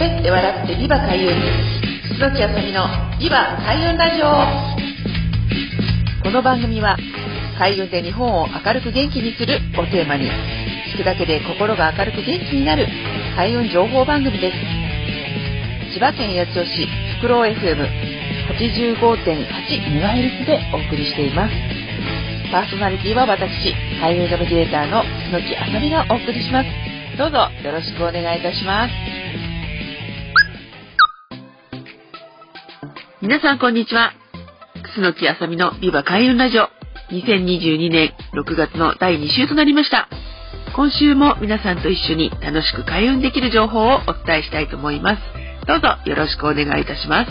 喋って笑ってビバ開運。楠木あさみのビバ開運ラジオ。この番組は開運で日本を明るく元気にするをテーマに。聞くだけで心が明るく元気になる開運情報番組です。千葉県八千代市フクロウ FM85.8MHz でお送りしています。パーソナリティは私、開運ナビゲーターの楠木あさみがお送りします。どうぞよろしくお願いいたします。皆さんこんにちは。楠木あさみのビバ開運ラジオ2022年6月の第2週となりました。今週も皆さんと一緒に楽しく開運できる情報をお伝えしたいと思います。どうぞよろしくお願いいたします。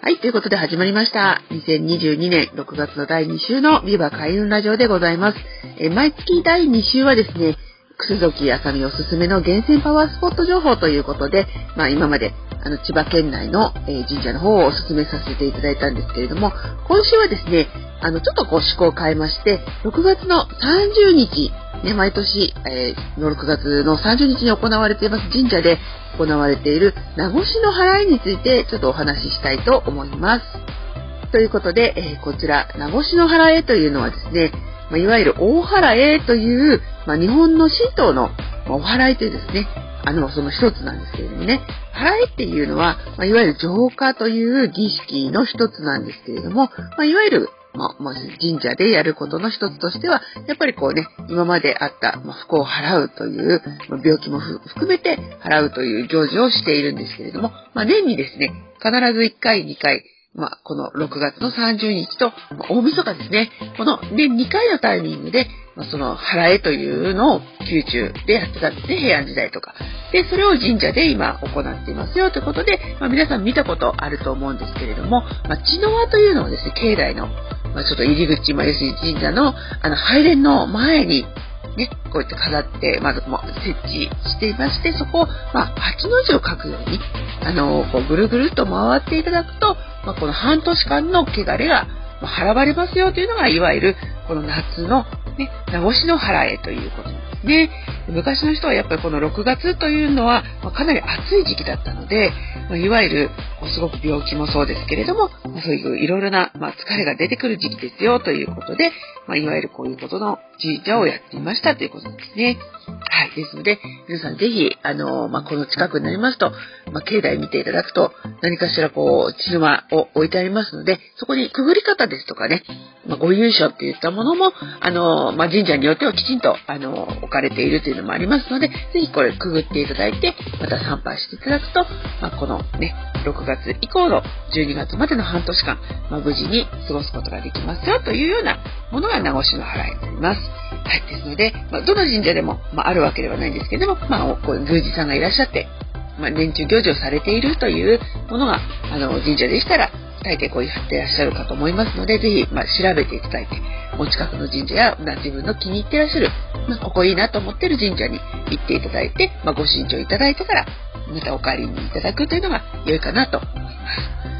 はい、ということで始まりました。2022年6月の第2週のビバ開運ラジオでございます。え毎月第2週はですね、楠崎あさみおすすめの厳選パワースポット情報ということで、まあ今まであの千葉県内の、え神社の方をお勧めさせていただいたんですけれども、今週はですね、あのちょっとこう思考を変えまして、6月の30日、ね、毎年、えー、の6月の30日に行われています神社で行われている名護市の払いについてちょっとお話ししたいと思います。ということで、えー、こちら、名護市の払いというのはですね、ま、いわゆる大払いという、まあ、日本の神道の、お払いというですね、あの、その一つなんですけれどもね、払いっていうのは、まあ、いわゆる浄化という儀式の一つなんですけれども、まあ、いわゆるまあ、まあ、神社でやることの一つとしては、やっぱりこうね、今まであった、まあ、不幸を払うという、まあ、病気も含めて払うという行事をしているんですけれども、まあ、年にですね、必ず1回、2回、まあ、この6月の30日と、大晦日ですね。この年2回のタイミングで、まあ、その払えというのを宮中でやってたんですね。平安時代とか。で、それを神社で今行っていますよということで、まあ、皆さん見たことあると思うんですけれども、まあ、血の輪というのをですね、境内の、まあ、ちょっと入り口、まあ、要するに神社の、あの、拝殿の前に、ね、こうやって飾って、まずも設置していまして、そこを、まあ、8の字を書くように、あの、こうぐるぐるっと回っていただくと、まあ、この半年間の汚れが払われますよというのが、いわゆるこの夏の、ね、名越しの払えということなんですね。昔の人はやっぱりこの6月というのは、ま、かなり暑い時期だったので、ま、いわゆるすごく病気もそうですけれども、ま、そういういろいろな、ま疲れが出てくる時期ですよということで、まいわゆるこういうことの神社をやっていましたということですね。はい。ですので、皆さんぜひ、あの、まこの近くになりますと、ま境内見ていただくと、何かしらこう、血の間を置いてありますので、そこにくぐり方ですとかね、まご優勝っていったものも、あの、ま神社によってはきちんと、あの、置かれているというのもありますので、ぜひこれくぐっていただいて、また参拝していただくと、まこのね、6月以降の12月までの半年間、ま無事に過ごすことができますよというようなものが名護市の払いになります。はい。ですので、まあ、どの神社でも、まあ、あるわけではないんですけども、まあ、こう宮司さんがいらっしゃって、まあ、年中行事をされているというものが、あの、神社でしたら、大抵こうやってらっしゃるかと思いますので、ぜひ、まあ、調べていただいて、お近くの神社や、まあ、自分の気に入ってらっしゃる、まあ、ここいいなと思ってる神社に行っていただいて、ま、ご神長いただいてから、またお帰りにいただくというのが良いかなと思いま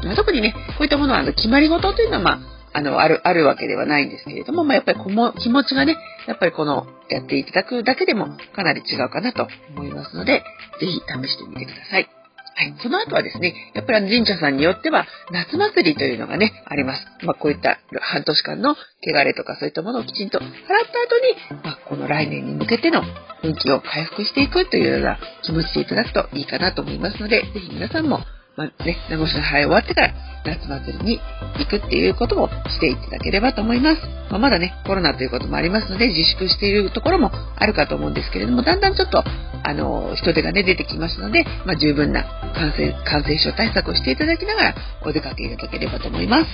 す。ま、特にね、こういったものは、あの、決まり事というのは、まあ、あの、ある、あるわけではないんですけれども、まあ、やっぱりこの気持ちがね、やっぱりこの、やっていただくだけでもかなり違うかなと思いますので、ぜひ試してみてください。はい。その後はですね、やっぱり神社さんによっては、夏祭りというのがね、あります。まあ、こういった半年間の汚れとかそういったものをきちんと払った後に、まあ、この来年に向けての運気を回復していくというような気持ちでいただくといいかなと思いますので、ぜひ皆さんもまあね、名護市の早い終わってから夏祭りに行くっていうこともしていただければと思います。まあ、まだね、コロナということもありますので、自粛しているところもあるかと思うんですけれども、だんだんちょっと、あの、人手がね、出てきますので、まあ、十分な感染、感染症対策をしていただきながら、お出かけいただければと思います。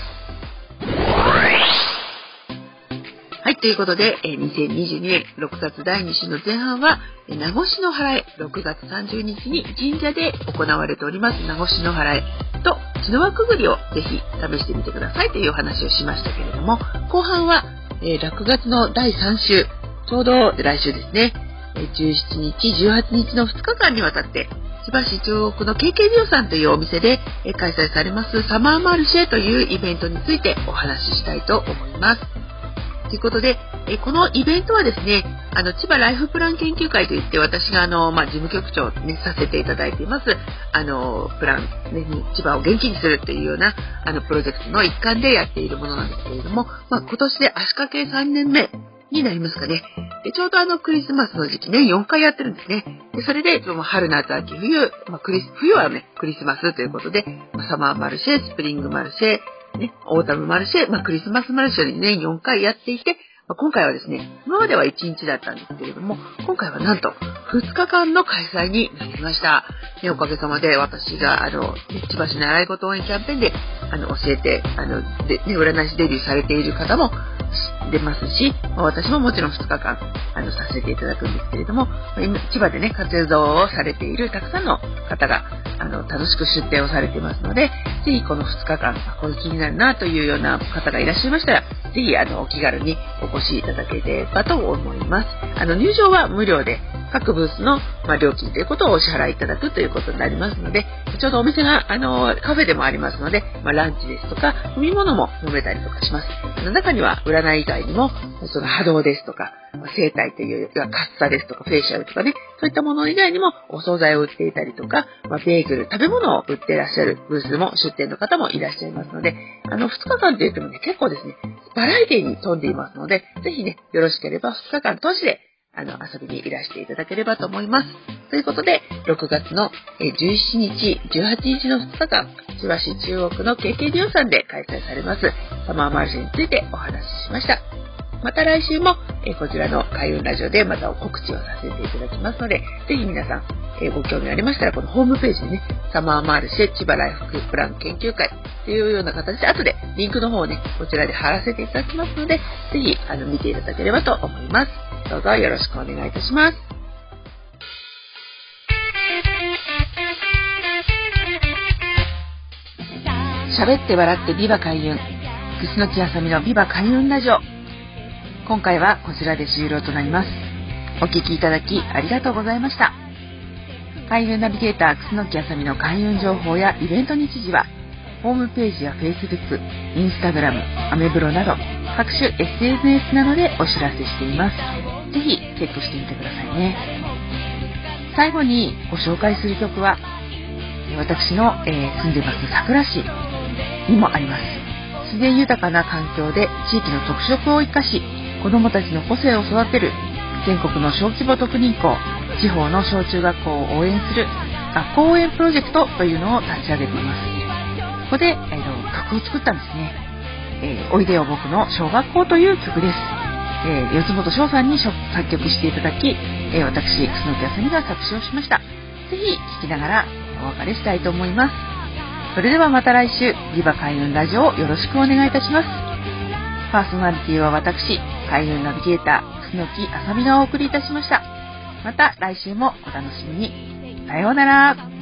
はい、ということで、え2022年6月第2週の前半は、名護市の払い、6月30日に神社で行われております名護市の払いと血の輪くぐりをぜひ試してみてくださいというお話をしましたけれども、後半は、え6月の第3週、ちょうど来週ですね、17日、18日の2日間にわたって、千葉市中央区の KK リオさんというお店で開催されますサマーマルシェというイベントについてお話ししたいと思います。ということで、えこのイベントはですね、あの、千葉ライフプラン研究会といって、私があの、まあ、事務局長ね、させていただいています、あの、プラン、ね、千葉を元気にするっていうような、あの、プロジェクトの一環でやっているものなんですけれども、まあ、今年で足掛け3年目になりますかね。で、ちょうどあの、クリスマスの時期ね、4回やってるんですね。で、それで、その春、夏、秋、冬、まあ、クリス、冬はね、クリスマスということで、サマーマルシェ、スプリングマルシェ、ね、オータムマルシェ、まあ、クリスマスマルシェに年4回やっていて、まあ、今回はですね、今までは1日だったんですけれども、今回はなんと2日間の開催になりました。ね、おかげさまで私が、あの、千葉市習い事応援キャンペーンで、あの、教えて、あの、で、ね、占い師デビューされている方も出ますし、私ももちろん2日間、あの、させていただくんですけれども、今、千葉でね、活動をされているたくさんの方が、あの、楽しく出店をされていますので、ぜひこの2日間、これ気になるなというような方がいらっしゃいましたら、ぜひ、あの、お気軽にお越しいただければと思います。あの、入場は無料で、各ブースの、ま、料金ということをお支払いいただくということになりますので、ちょうどお店が、あの、カフェでもありますので、ま、ランチですとか、飲み物も飲めたりとかします。中には、占い以外にも、その波動ですとか、生体という、カッサですとか、フェイシャルとかね、そういったもの以外にも、お惣菜を売っていたりとか、まあ、ベーグル、食べ物を売っていらっしゃるブースも出店の方もいらっしゃいますので、あの、2日間といってもね、結構ですね、バラエティに富んでいますので、ぜひね、よろしければ2日間通してあの、遊びにいらしていただければと思います。ということで、6月の17日、18日の2日間、千葉市中央区の KK リオさんで開催されます、サマーマルシェについてお話ししました。また来週も、えこちらの開運ラジオでまた告知をさせていただきますので、ぜひ皆さん、えご興味ありましたら、このホームページにね、サマーマルシェ千葉ライフプラン研究会というような形で、後でリンクの方をね、こちらで貼らせていただきますので、ぜひ、あの、見ていただければと思います。どうぞよろしくお願いいたします。喋って笑ってビバ開運。楠木あさみのビバ開運ラジオ。今回はこちらで終了となります。お聴きいただきありがとうございました。開運ナビゲーター楠木あさみの開運情報やイベント日時は、ホームページや Facebook、Instagram、アメブロなど各種 SNS などでお知らせしています。ぜひチェックしてみてくださいね。最後にご紹介する曲は、私の、えー、住んでます桜市にもあります。自然豊かな環境で地域の特色を生かし、子どもたちの個性を育てる全国の小規模特任校地方の小中学校を応援する学校応援プロジェクトというのを立ち上げていますここで、えー、曲を作ったんですね、えー、おいでよ僕の小学校という曲です、えー、四本翔さんに作曲していただき、え私楠木あさみが作詞をしましたぜひ聴きながらお別れしたいと思いますそれではまた来週、リバ開運ラジオをよろしくお願いいたします。パーソナリティは私、開運ナビゲーター、楠木あさみがお送りいたしました。また来週もお楽しみに。さようなら。